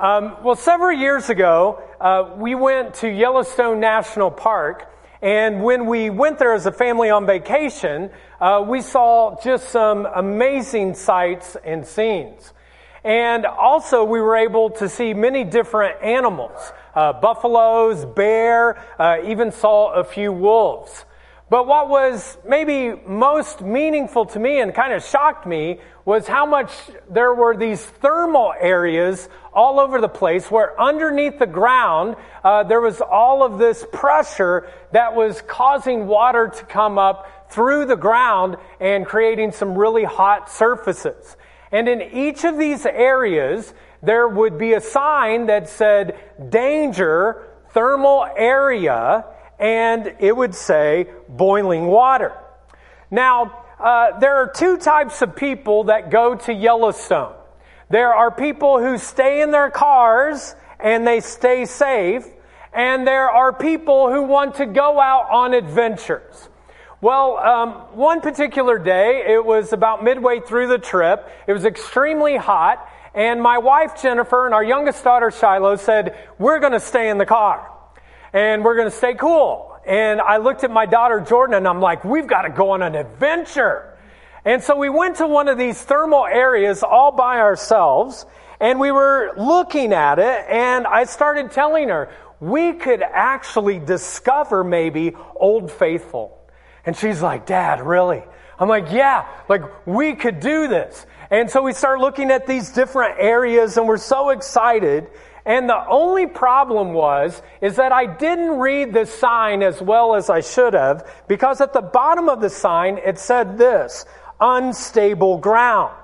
Um, well, several years ago, uh, we went to Yellowstone National Park, and when we went there as a family on vacation, uh, we saw just some amazing sights and scenes. And also, we were able to see many different animals uh, buffaloes, bear, uh, even saw a few wolves. But what was maybe most meaningful to me and kind of shocked me was how much there were these thermal areas all over the place where underneath the ground uh, there was all of this pressure that was causing water to come up through the ground and creating some really hot surfaces. And in each of these areas, there would be a sign that said danger, thermal area, and it would say boiling water. Now, uh, there are two types of people that go to Yellowstone. There are people who stay in their cars and they stay safe, and there are people who want to go out on adventures. Well, um, one particular day, it was about midway through the trip. It was extremely hot, and my wife Jennifer and our youngest daughter Shiloh said, "We're going to stay in the car." and we're going to stay cool. And I looked at my daughter Jordan and I'm like, we've got to go on an adventure. And so we went to one of these thermal areas all by ourselves and we were looking at it and I started telling her, we could actually discover maybe Old Faithful. And she's like, Dad, really? I'm like, yeah, like we could do this. And so we start looking at these different areas and we're so excited. And the only problem was, is that I didn't read the sign as well as I should have, because at the bottom of the sign it said this, unstable ground.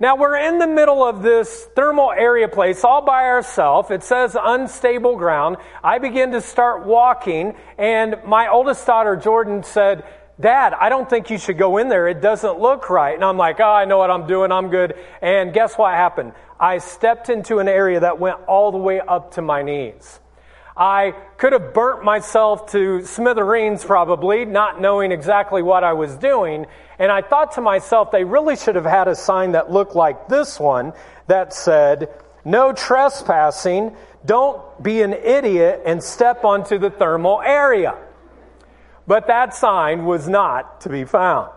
Now we're in the middle of this thermal area place all by ourselves. It says unstable ground. I begin to start walking and my oldest daughter Jordan said, Dad, I don't think you should go in there. It doesn't look right. And I'm like, oh, I know what I'm doing. I'm good. And guess what happened? I stepped into an area that went all the way up to my knees. I could have burnt myself to smithereens probably, not knowing exactly what I was doing. And I thought to myself, they really should have had a sign that looked like this one that said, no trespassing, don't be an idiot and step onto the thermal area. But that sign was not to be found.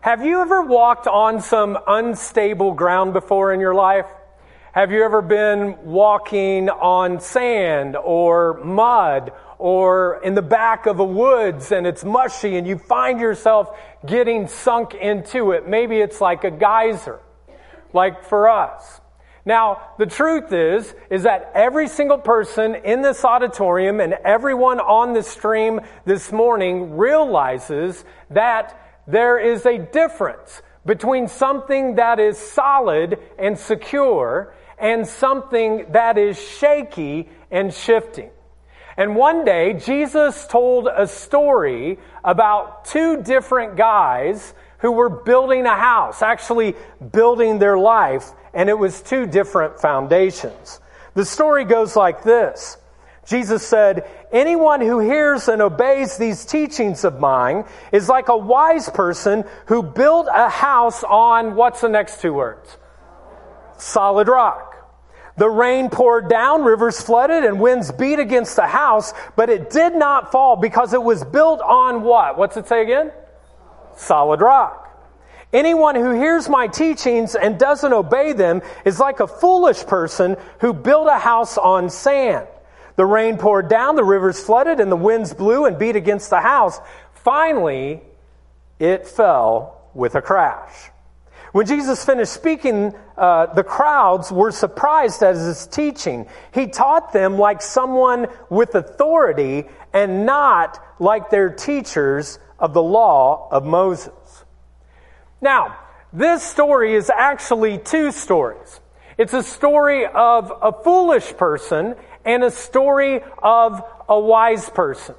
Have you ever walked on some unstable ground before in your life? Have you ever been walking on sand or mud or in the back of a woods and it's mushy and you find yourself getting sunk into it? Maybe it's like a geyser, like for us. Now, the truth is, is that every single person in this auditorium and everyone on the stream this morning realizes that there is a difference between something that is solid and secure and something that is shaky and shifting. And one day, Jesus told a story about two different guys who were building a house, actually building their life, and it was two different foundations. The story goes like this. Jesus said, anyone who hears and obeys these teachings of mine is like a wise person who built a house on what's the next two words? Solid rock. The rain poured down, rivers flooded, and winds beat against the house, but it did not fall because it was built on what? What's it say again? Solid rock. Anyone who hears my teachings and doesn't obey them is like a foolish person who built a house on sand. The rain poured down, the rivers flooded, and the winds blew and beat against the house. Finally, it fell with a crash. When Jesus finished speaking, uh, the crowds were surprised at his teaching. He taught them like someone with authority and not like their teachers of the law of Moses. Now, this story is actually two stories. It's a story of a foolish person and a story of a wise person.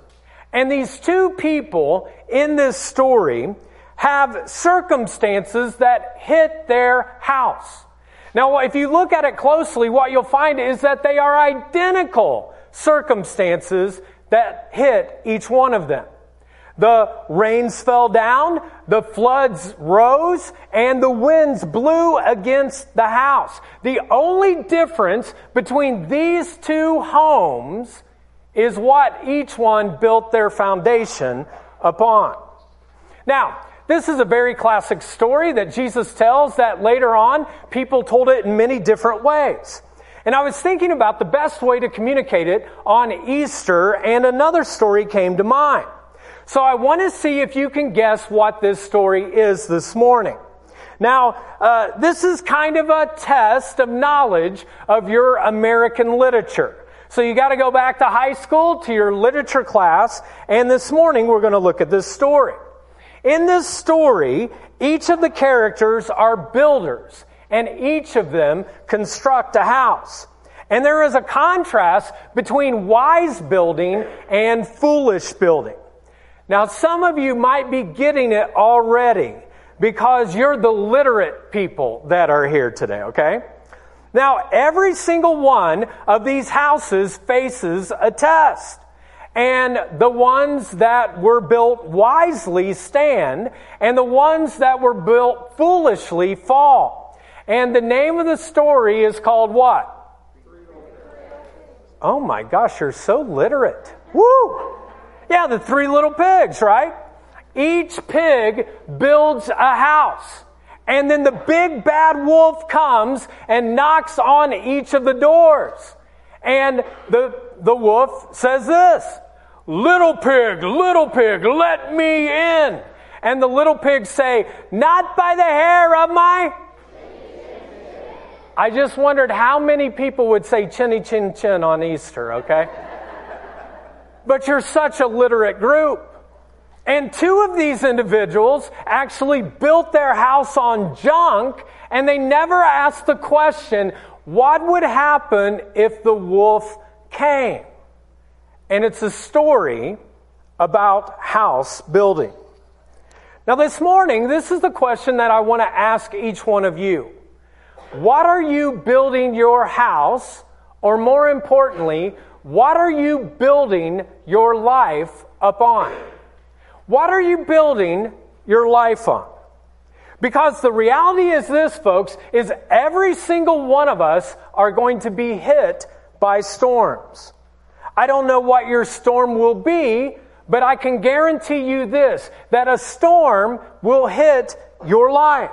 And these two people in this story have circumstances that hit their house. Now, if you look at it closely, what you'll find is that they are identical circumstances that hit each one of them. The rains fell down, the floods rose, and the winds blew against the house. The only difference between these two homes is what each one built their foundation upon. Now, this is a very classic story that Jesus tells that later on people told it in many different ways. And I was thinking about the best way to communicate it on Easter, and another story came to mind. So I want to see if you can guess what this story is this morning. Now, uh, this is kind of a test of knowledge of your American literature. So you got to go back to high school to your literature class, and this morning we're going to look at this story. In this story, each of the characters are builders, and each of them construct a house. And there is a contrast between wise building and foolish building. Now, some of you might be getting it already because you're the literate people that are here today, okay? Now, every single one of these houses faces a test. And the ones that were built wisely stand, and the ones that were built foolishly fall. And the name of the story is called what? Oh my gosh, you're so literate. Woo! Yeah, the three little pigs, right? Each pig builds a house. And then the big bad wolf comes and knocks on each of the doors. And the, the wolf says this, little pig, little pig, let me in. And the little pigs say, not by the hair of my. I just wondered how many people would say chinny chin chin on Easter, okay? But you're such a literate group. And two of these individuals actually built their house on junk and they never asked the question, what would happen if the wolf came? And it's a story about house building. Now, this morning, this is the question that I want to ask each one of you. What are you building your house? Or more importantly, what are you building your life upon? What are you building your life on? Because the reality is this, folks, is every single one of us are going to be hit by storms. I don't know what your storm will be, but I can guarantee you this, that a storm will hit your life.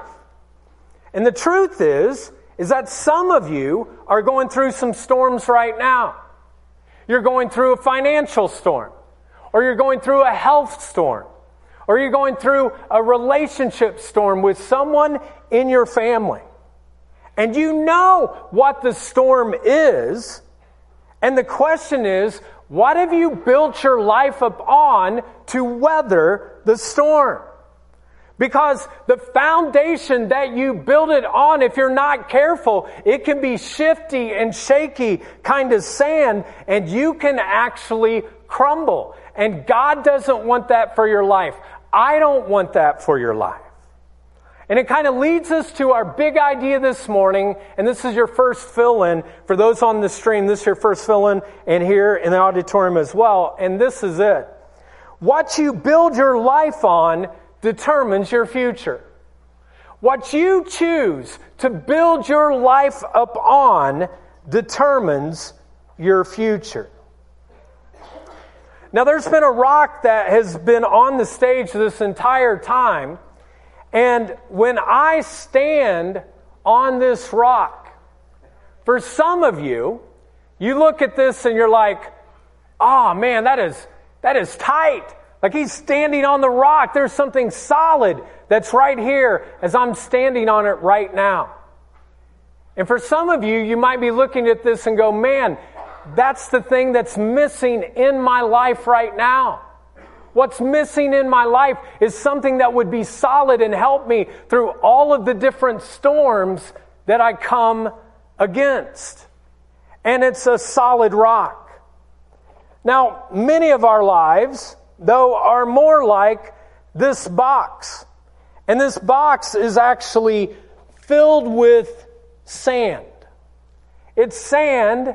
And the truth is, is that some of you are going through some storms right now. You're going through a financial storm, or you're going through a health storm, or you're going through a relationship storm with someone in your family. And you know what the storm is. And the question is, what have you built your life upon to weather the storm? Because the foundation that you build it on, if you're not careful, it can be shifty and shaky, kind of sand, and you can actually crumble. And God doesn't want that for your life. I don't want that for your life. And it kind of leads us to our big idea this morning, and this is your first fill in. For those on the stream, this is your first fill in, and here in the auditorium as well. And this is it. What you build your life on determines your future. What you choose to build your life upon determines your future. Now, there's been a rock that has been on the stage this entire time, and when I stand on this rock, for some of you, you look at this and you're like, oh man, that is, that is tight. Like he's standing on the rock. There's something solid that's right here as I'm standing on it right now. And for some of you, you might be looking at this and go, man, that's the thing that's missing in my life right now. What's missing in my life is something that would be solid and help me through all of the different storms that I come against. And it's a solid rock. Now, many of our lives, though, are more like this box. And this box is actually filled with sand. It's sand,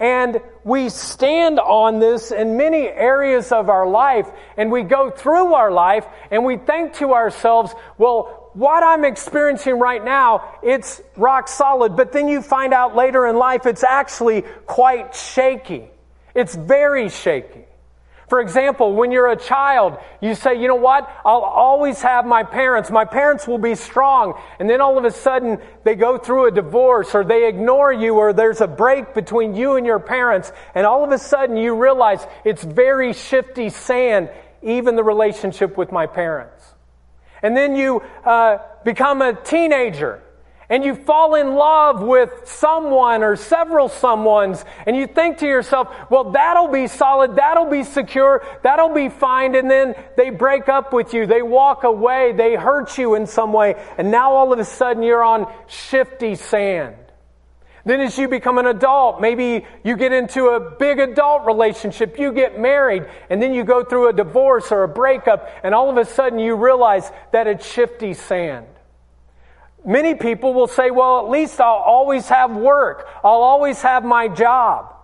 And we stand on this in many areas of our life, and we go through our life and we think to ourselves, well, what I'm experiencing right now, it's rock solid, but then you find out later in life it's actually quite shaky. It's very shaky. For example, when you're a child, you say, you know what? I'll always have my parents. My parents will be strong. And then all of a sudden, they go through a divorce or they ignore you or there's a break between you and your parents. And all of a sudden, you realize it's very shifty sand, even the relationship with my parents. And then you uh, become a teenager and you fall in love with someone or several someones, and you think to yourself, well, that'll be solid, that'll be secure, that'll be fine, and then they break up with you, they walk away, they hurt you in some way, and now all of a sudden you're on shifty sand. Then as you become an adult, maybe you get into a big adult relationship, you get married, and then you go through a divorce or a breakup, and all of a sudden you realize that it's shifty sand. Many people will say, well, at least I'll always have work. I'll always have my job.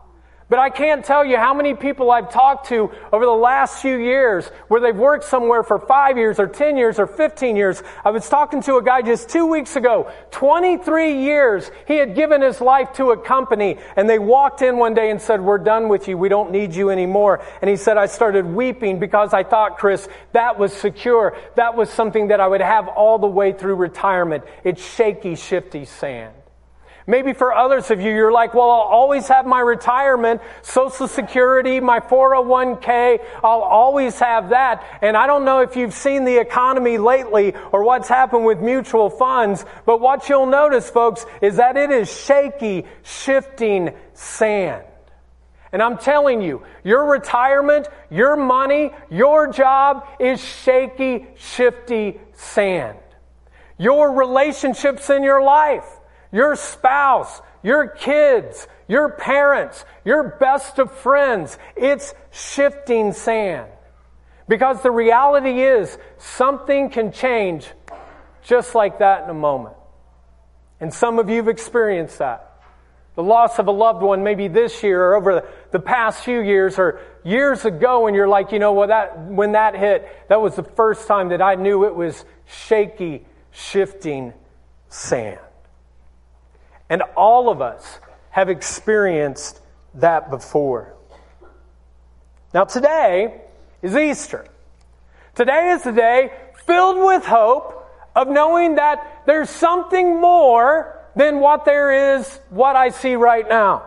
But I can't tell you how many people I've talked to over the last few years where they've worked somewhere for five years or 10 years or 15 years. I was talking to a guy just two weeks ago, 23 years he had given his life to a company and they walked in one day and said, we're done with you. We don't need you anymore. And he said, I started weeping because I thought, Chris, that was secure. That was something that I would have all the way through retirement. It's shaky, shifty sand. Maybe for others of you, you're like, well, I'll always have my retirement, Social Security, my 401k. I'll always have that. And I don't know if you've seen the economy lately or what's happened with mutual funds, but what you'll notice, folks, is that it is shaky, shifting sand. And I'm telling you, your retirement, your money, your job is shaky, shifty sand. Your relationships in your life, your spouse, your kids, your parents, your best of friends. It's shifting sand. Because the reality is, something can change just like that in a moment. And some of you have experienced that. The loss of a loved one, maybe this year or over the past few years or years ago, and you're like, you know, well, that, when that hit, that was the first time that I knew it was shaky, shifting sand. And all of us have experienced that before. Now, today is Easter. Today is the day filled with hope of knowing that there's something more than what there is, what I see right now.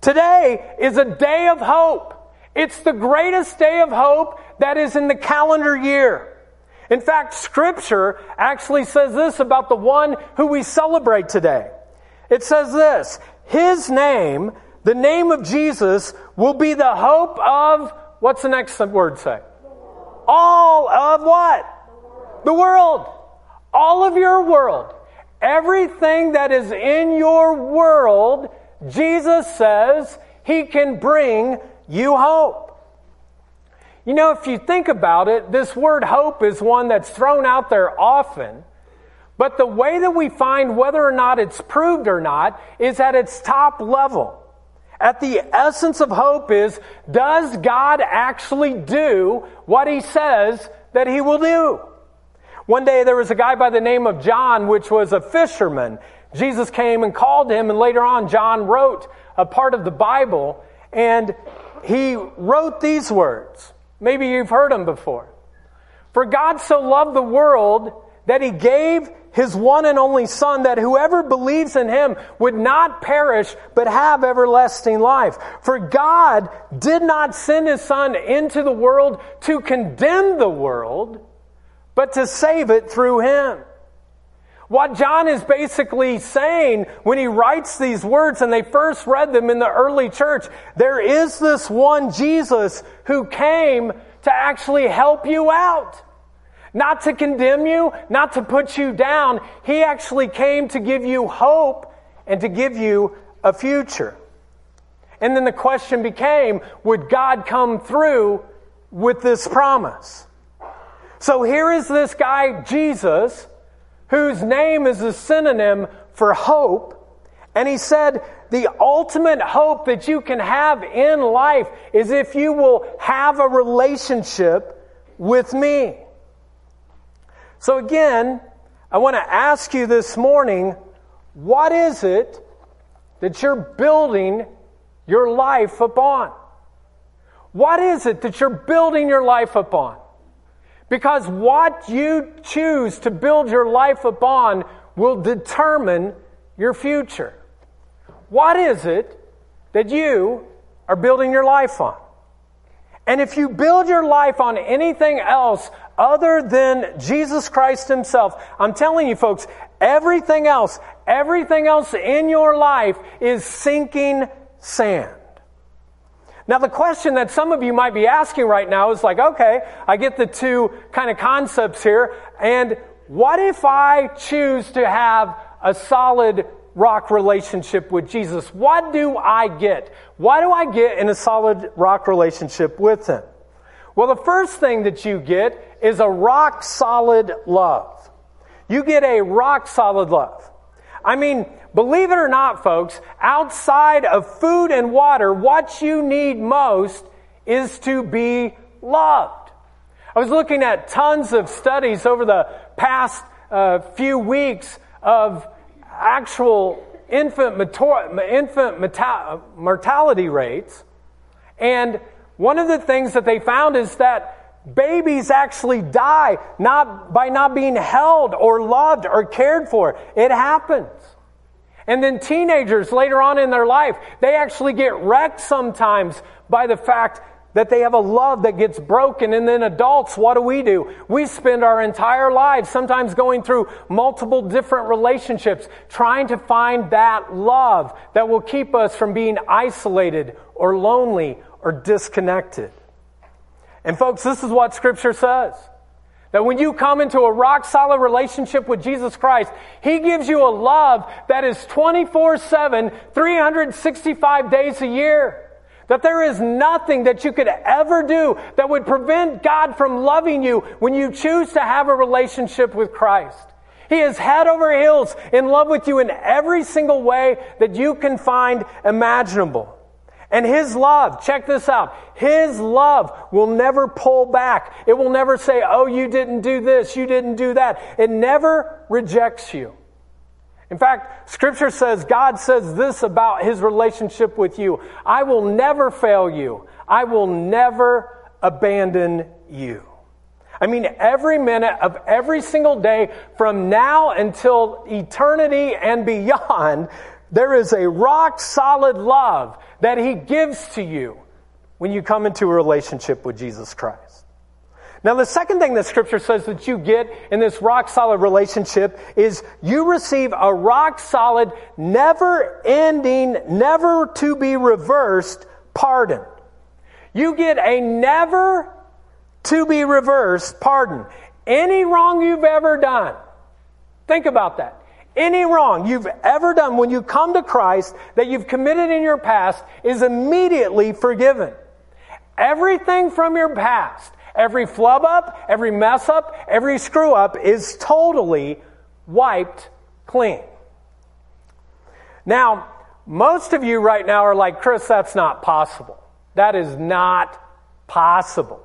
Today is a day of hope. It's the greatest day of hope that is in the calendar year. In fact, Scripture actually says this about the one who we celebrate today. It says this His name, the name of Jesus, will be the hope of, what's the next word say? All of what? The world. All of your world. Everything that is in your world, Jesus says He can bring you hope. You know, if you think about it, this word hope is one that's thrown out there often. But the way that we find whether or not it's proved or not is at its top level. At the essence of hope is, does God actually do what he says that he will do? One day there was a guy by the name of John, which was a fisherman. Jesus came and called him, and later on, John wrote a part of the Bible, and he wrote these words. Maybe you've heard them before. For God so loved the world that he gave his one and only Son, that whoever believes in him would not perish, but have everlasting life. For God did not send his Son into the world to condemn the world, but to save it through him. What John is basically saying when he writes these words and they first read them in the early church, there is this one Jesus who came to actually help you out. Not to condemn you, not to put you down. He actually came to give you hope and to give you a future. And then the question became would God come through with this promise? So here is this guy, Jesus, whose name is a synonym for hope, And he said, the ultimate hope that you can have in life is if you will have a relationship with me. So again, I want to ask you this morning, what is it that you're building your life upon? What is it that you're building your life upon? Because what you choose to build your life upon will determine your future. What is it that you are building your life on? And if you build your life on anything else other than Jesus Christ Himself, I'm telling you folks, everything else, everything else in your life is sinking sand. Now, the question that some of you might be asking right now is like, okay, I get the two kind of concepts here, and what if I choose to have a solid rock relationship with Jesus. What do I get? What do I get in a solid rock relationship with Him? Well, the first thing that you get is a rock solid love. You get a rock solid love. I mean, believe it or not, folks, outside of food and water, what you need most is to be loved. I was looking at tons of studies over the past uh, few weeks of actual infant, infant mortality rates. And one of the things that they found is that babies actually die not by not being held or loved or cared for. It happens. And then teenagers later on in their life, they actually get wrecked sometimes by the fact that they have a love that gets broken. And then adults, what do we do? We spend our entire lives sometimes going through multiple different relationships, trying to find that love that will keep us from being isolated or lonely or disconnected. And folks, this is what scripture says. That when you come into a rock solid relationship with Jesus Christ, He gives you a love that is 24 7, 365 days a year. That there is nothing that you could ever do that would prevent God from loving you when you choose to have a relationship with Christ. He is head over heels in love with you in every single way that you can find imaginable. And His love, check this out, His love will never pull back. It will never say, oh, you didn't do this, you didn't do that. It never rejects you. In fact, scripture says, God says this about his relationship with you. I will never fail you. I will never abandon you. I mean, every minute of every single day from now until eternity and beyond, there is a rock solid love that he gives to you when you come into a relationship with Jesus Christ. Now, the second thing that scripture says that you get in this rock solid relationship is you receive a rock solid, never ending, never to be reversed pardon. You get a never to be reversed pardon. Any wrong you've ever done, think about that. Any wrong you've ever done when you come to Christ that you've committed in your past is immediately forgiven. Everything from your past Every flub up, every mess up, every screw up is totally wiped clean. Now, most of you right now are like, Chris, that's not possible. That is not possible.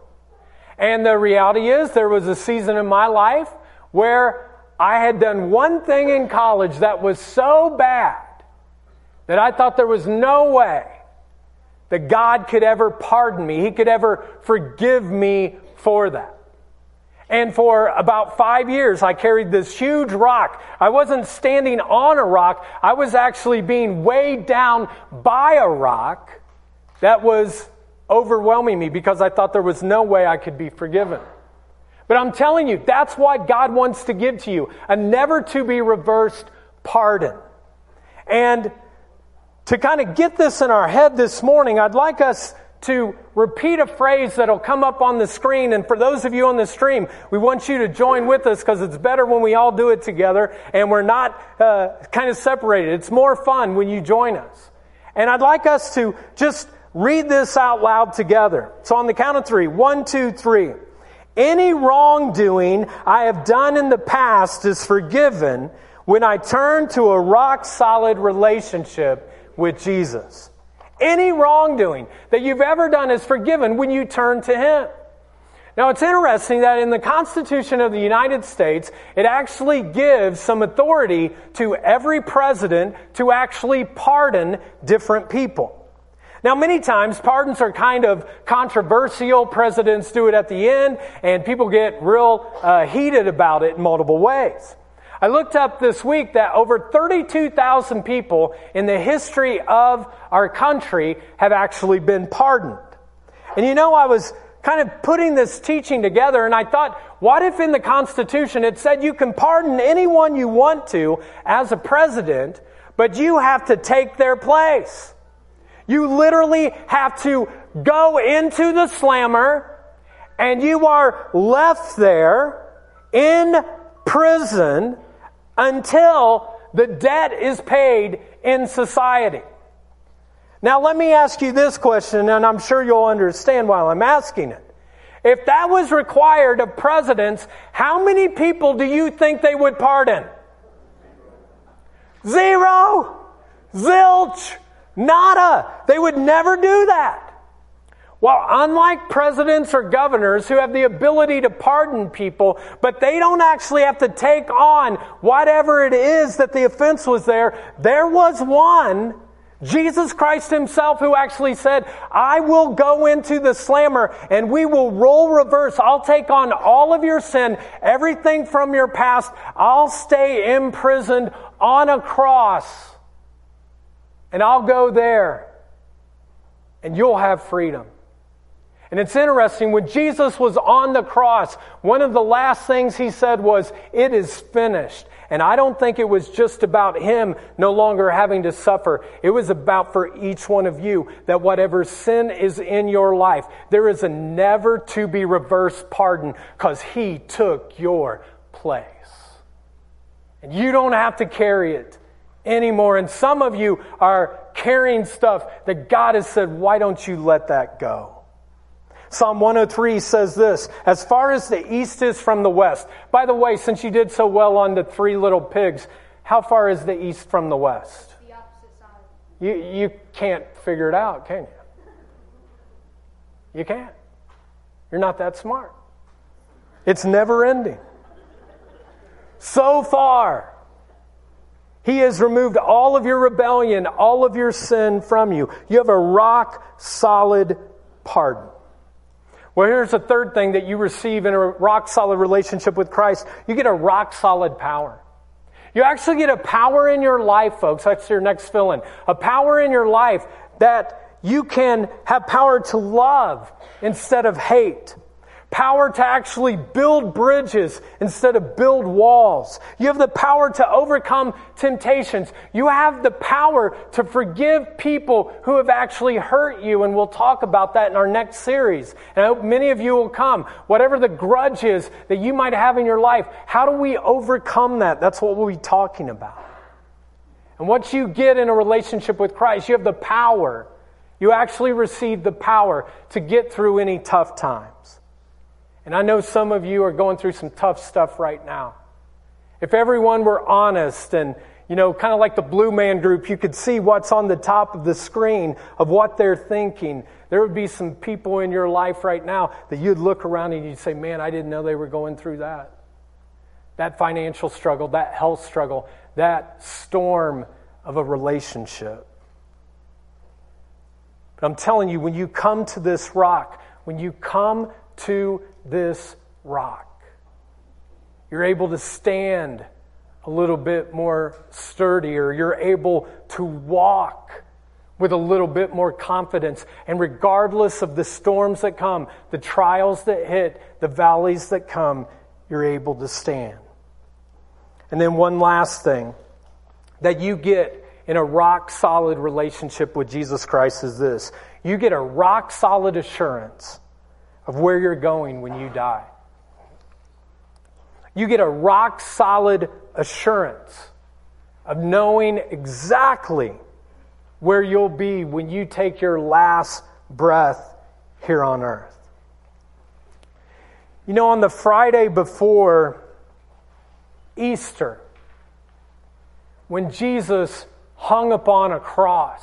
And the reality is, there was a season in my life where I had done one thing in college that was so bad that I thought there was no way that God could ever pardon me. He could ever forgive me for that. And for about five years, I carried this huge rock. I wasn't standing on a rock. I was actually being weighed down by a rock that was overwhelming me because I thought there was no way I could be forgiven. But I'm telling you, that's what God wants to give to you a never to be reversed pardon. And to kind of get this in our head this morning, I'd like us to repeat a phrase that'll come up on the screen. And for those of you on the stream, we want you to join with us because it's better when we all do it together and we're not uh, kind of separated. It's more fun when you join us. And I'd like us to just read this out loud together. So on the count of three, one, two, three. Any wrongdoing I have done in the past is forgiven when I turn to a rock solid relationship with Jesus. Any wrongdoing that you've ever done is forgiven when you turn to Him. Now, it's interesting that in the Constitution of the United States, it actually gives some authority to every president to actually pardon different people. Now, many times pardons are kind of controversial. Presidents do it at the end, and people get real uh, heated about it in multiple ways. I looked up this week that over 32,000 people in the history of our country have actually been pardoned. And you know, I was kind of putting this teaching together, and I thought, what if in the Constitution it said you can pardon anyone you want to as a president, but you have to take their place? You literally have to go into the slammer, and you are left there in prison until the debt is paid in society. Now, let me ask you this question, and I'm sure you'll understand while I'm asking it. If that was required of presidents, how many people do you think they would pardon? Zero! Zilch! Nada! They would never do that. Well, unlike presidents or governors who have the ability to pardon people, but they don't actually have to take on whatever it is that the offense was there, there was one Jesus Christ himself who actually said, I will go into the slammer and we will role reverse. I'll take on all of your sin, everything from your past. I'll stay imprisoned on a cross and I'll go there and you'll have freedom. And it's interesting, when Jesus was on the cross, one of the last things he said was, It is finished. And I don't think it was just about him no longer having to suffer. It was about for each one of you that whatever sin is in your life, there is a never to be reversed pardon because he took your place. And you don't have to carry it anymore. And some of you are carrying stuff that God has said, why don't you let that go? Psalm 103 says this As far as the east is from the west. By the way, since you did so well on the three little pigs, how far is the east from the west? The opposite side. You, you can't figure it out, can you? You can't. You're not that smart. It's never ending. So far, He has removed all of your rebellion, all of your sin from you. You have a rock solid pardon. Well, here's the third thing that you receive in a rock solid relationship with Christ you get a rock solid power. You actually get a power in your life, folks. That's your next fill in. A power in your life that you can have power to love instead of hate power to actually build bridges instead of build walls. You have the power to overcome temptations. You have the power to forgive people who have actually hurt you, and we'll talk about that in our next series. And I hope many of you will come. Whatever the grudge is that you might have in your life, how do we overcome that? That's what we'll be talking about. And what you get in a relationship with Christ, you have the power. You actually receive the power to get through any tough times. And I know some of you are going through some tough stuff right now. If everyone were honest and, you know, kind of like the Blue Man Group, you could see what's on the top of the screen of what they're thinking. There would be some people in your life right now that you'd look around and you'd say, man, I didn't know they were going through that. That financial struggle, that health struggle, that storm of a relationship. But I'm telling you, when you come to this rock, when you come to this rock. You're able to stand a little bit more sturdier. You're able to walk with a little bit more confidence. And regardless of the storms that come, the trials that hit, the valleys that come, you're able to stand. And then, one last thing that you get in a rock solid relationship with Jesus Christ is this you get a rock solid assurance of where you're going when you die. You get a rock solid assurance of knowing exactly where you'll be when you take your last breath here on earth. You know, on the Friday before Easter, when Jesus hung upon a cross.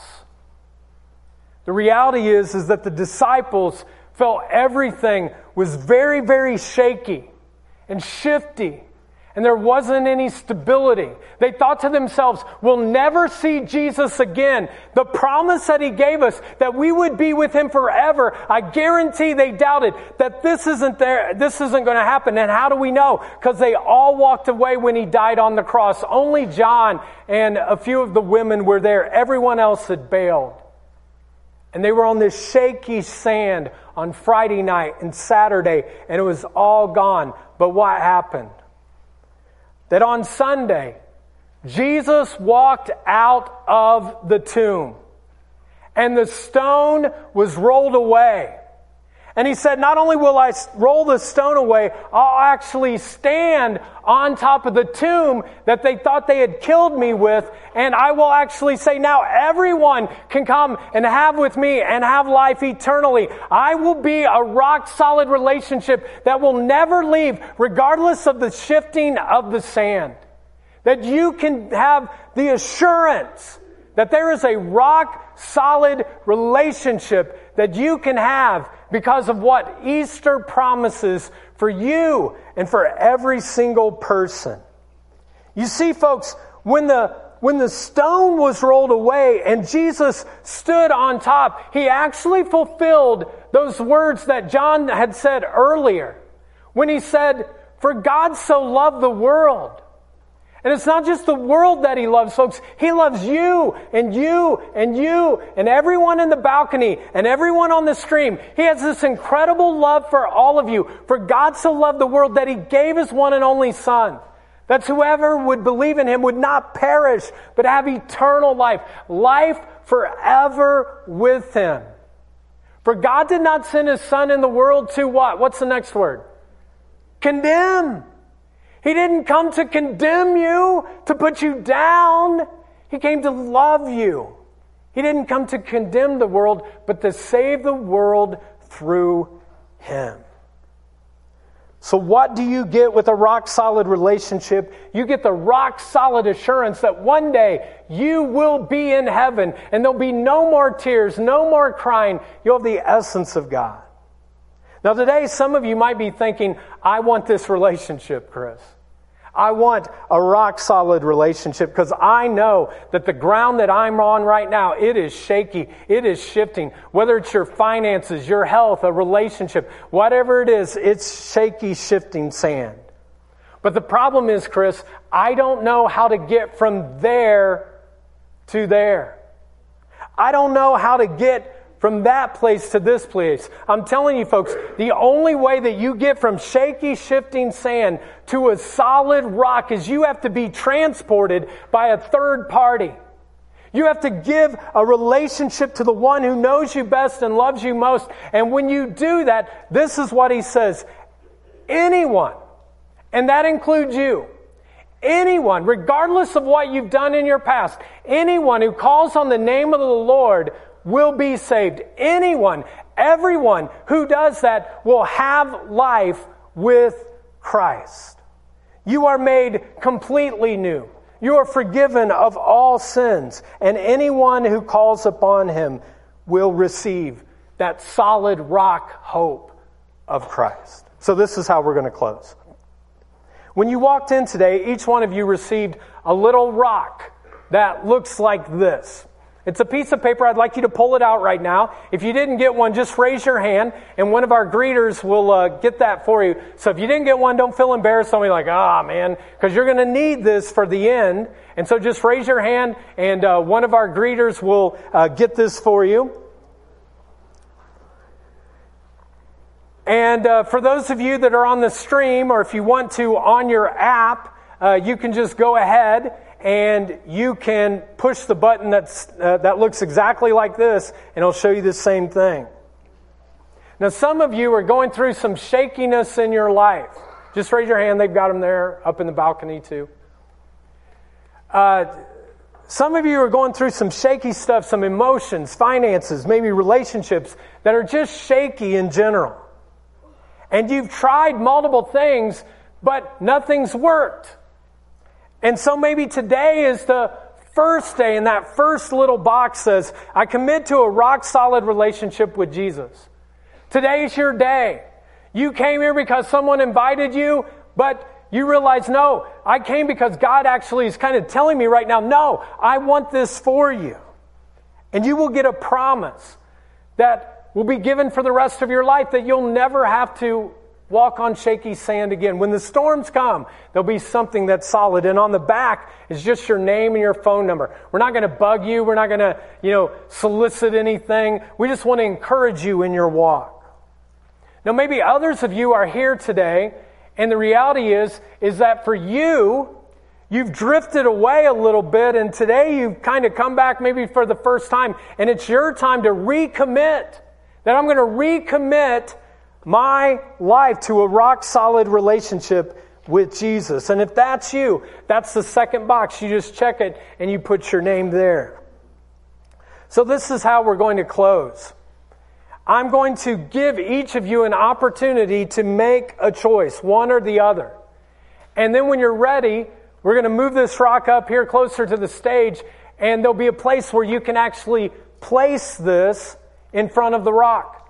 The reality is, is that the disciples felt everything was very, very shaky and shifty and there wasn't any stability. They thought to themselves, we'll never see Jesus again. The promise that he gave us that we would be with him forever, I guarantee they doubted that this isn't there, this isn't going to happen. And how do we know? Because they all walked away when he died on the cross. Only John and a few of the women were there. Everyone else had bailed. And they were on this shaky sand on Friday night and Saturday, and it was all gone. But what happened? that on Sunday, Jesus walked out of the tomb and the stone was rolled away. And he said, Not only will I roll the stone away, I'll actually stand on top of the tomb that they thought they had killed me with, and I will actually say, Now everyone can come and have with me and have life eternally. I will be a rock solid relationship that will never leave, regardless of the shifting of the sand. That you can have the assurance that there is a rock solid relationship that you can have because of what Easter promises for you and for every single person. You see, folks, when the when the stone was rolled away and Jesus stood on top, he actually fulfilled those words that John had said earlier when he said, For God so loved the world and it's not just the world that he loves, folks. He loves you and you and you and everyone in the balcony and everyone on the stream. He has this incredible love for all of you. For God so loved the world that he gave his one and only son. That whoever would believe in him would not perish, but have eternal life. Life forever with him. For God did not send his son in the world to what? What's the next word? Condemn he didn't come to condemn you, to put you down. He came to love you. He didn't come to condemn the world, but to save the world through Him. So, what do you get with a rock solid relationship? You get the rock solid assurance that one day you will be in heaven and there'll be no more tears, no more crying. You'll have the essence of God. Now, today, some of you might be thinking, I want this relationship, Chris. I want a rock solid relationship because I know that the ground that I'm on right now, it is shaky. It is shifting. Whether it's your finances, your health, a relationship, whatever it is, it's shaky, shifting sand. But the problem is, Chris, I don't know how to get from there to there. I don't know how to get from that place to this place. I'm telling you, folks, the only way that you get from shaky, shifting sand to a solid rock is you have to be transported by a third party. You have to give a relationship to the one who knows you best and loves you most. And when you do that, this is what he says anyone, and that includes you, anyone, regardless of what you've done in your past, anyone who calls on the name of the Lord will be saved. Anyone, everyone who does that will have life with Christ. You are made completely new. You are forgiven of all sins, and anyone who calls upon him will receive that solid rock hope of Christ. So, this is how we're going to close. When you walked in today, each one of you received a little rock that looks like this. It's a piece of paper. I'd like you to pull it out right now. If you didn't get one, just raise your hand, and one of our greeters will uh, get that for you. So if you didn't get one, don't feel embarrassed. Don't be like, ah, oh, man, because you're going to need this for the end. And so just raise your hand, and uh, one of our greeters will uh, get this for you. And uh, for those of you that are on the stream, or if you want to on your app, uh, you can just go ahead and you can push the button that's, uh, that looks exactly like this, and it'll show you the same thing. Now, some of you are going through some shakiness in your life. Just raise your hand. They've got them there up in the balcony, too. Uh, some of you are going through some shaky stuff, some emotions, finances, maybe relationships that are just shaky in general. And you've tried multiple things, but nothing's worked. And so maybe today is the first day, and that first little box says, I commit to a rock solid relationship with Jesus. Today's your day. You came here because someone invited you, but you realize, no, I came because God actually is kind of telling me right now, no, I want this for you. And you will get a promise that will be given for the rest of your life that you'll never have to walk on shaky sand again. When the storms come, there'll be something that's solid. And on the back is just your name and your phone number. We're not going to bug you. We're not going to, you know, solicit anything. We just want to encourage you in your walk. Now, maybe others of you are here today, and the reality is, is that for you, you've drifted away a little bit, and today you've kind of come back maybe for the first time, and it's your time to recommit. That I'm going to recommit my life to a rock solid relationship with Jesus. And if that's you, that's the second box. You just check it and you put your name there. So this is how we're going to close. I'm going to give each of you an opportunity to make a choice, one or the other. And then when you're ready, we're going to move this rock up here closer to the stage, and there'll be a place where you can actually place this in front of the rock.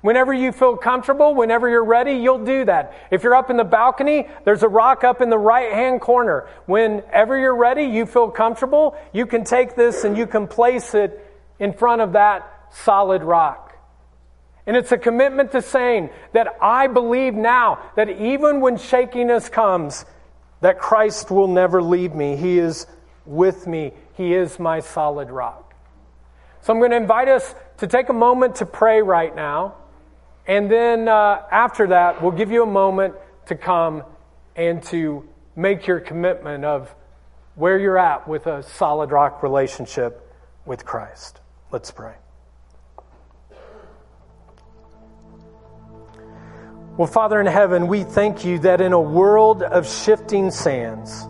Whenever you feel comfortable, whenever you're ready, you'll do that. If you're up in the balcony, there's a rock up in the right hand corner. Whenever you're ready, you feel comfortable, you can take this and you can place it in front of that solid rock. And it's a commitment to saying that I believe now that even when shakiness comes, that Christ will never leave me. He is with me. He is my solid rock. So I'm going to invite us to take a moment to pray right now. And then uh, after that, we'll give you a moment to come and to make your commitment of where you're at with a solid rock relationship with Christ. Let's pray. Well, Father in heaven, we thank you that in a world of shifting sands,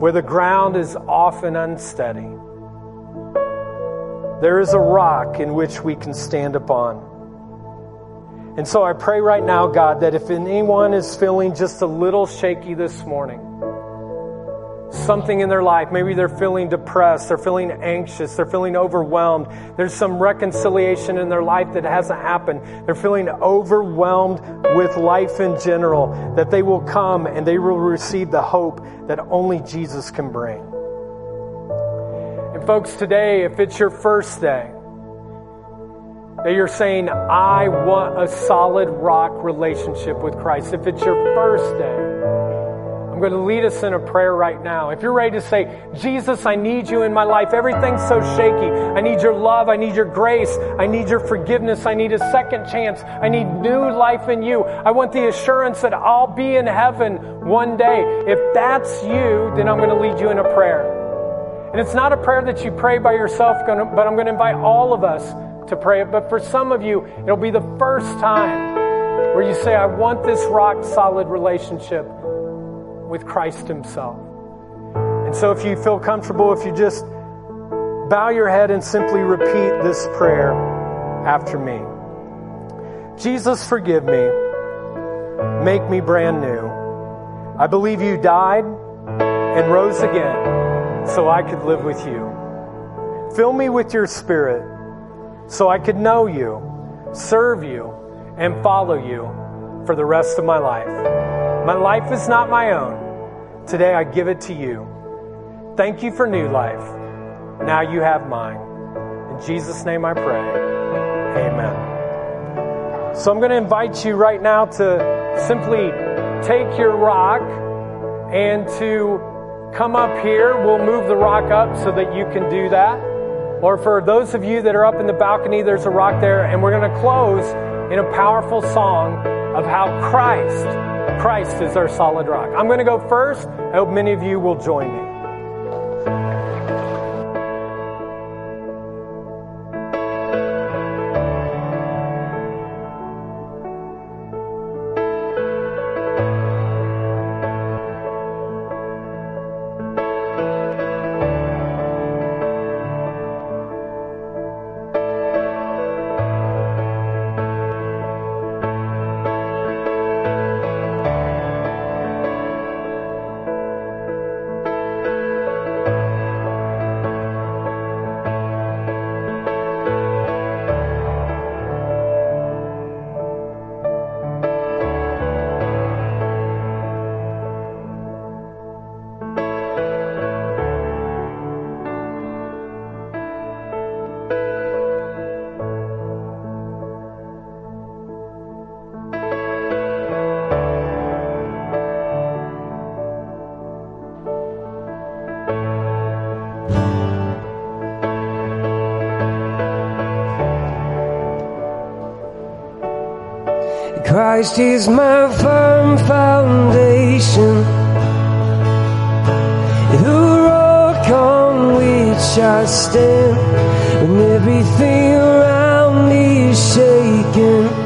where the ground is often unsteady, there is a rock in which we can stand upon. And so I pray right now, God, that if anyone is feeling just a little shaky this morning, something in their life, maybe they're feeling depressed, they're feeling anxious, they're feeling overwhelmed, there's some reconciliation in their life that hasn't happened, they're feeling overwhelmed with life in general, that they will come and they will receive the hope that only Jesus can bring. And folks, today, if it's your first day, that you're saying, I want a solid rock relationship with Christ. If it's your first day, I'm going to lead us in a prayer right now. If you're ready to say, Jesus, I need you in my life. Everything's so shaky. I need your love. I need your grace. I need your forgiveness. I need a second chance. I need new life in you. I want the assurance that I'll be in heaven one day. If that's you, then I'm going to lead you in a prayer. And it's not a prayer that you pray by yourself, but I'm going to invite all of us to pray it. But for some of you, it'll be the first time where you say, I want this rock solid relationship with Christ Himself. And so if you feel comfortable, if you just bow your head and simply repeat this prayer after me Jesus, forgive me. Make me brand new. I believe you died and rose again so I could live with you. Fill me with your spirit so I could know you, serve you, and follow you for the rest of my life. My life is not my own. Today I give it to you. Thank you for new life. Now you have mine. In Jesus' name I pray. Amen. So I'm going to invite you right now to simply take your rock and to come up here. We'll move the rock up so that you can do that. Or for those of you that are up in the balcony, there's a rock there, and we're going to close in a powerful song of how Christ, Christ is our solid rock. I'm going to go first. I hope many of you will join me. Christ is my firm foundation, the rock on which I stand when everything around me is shaking.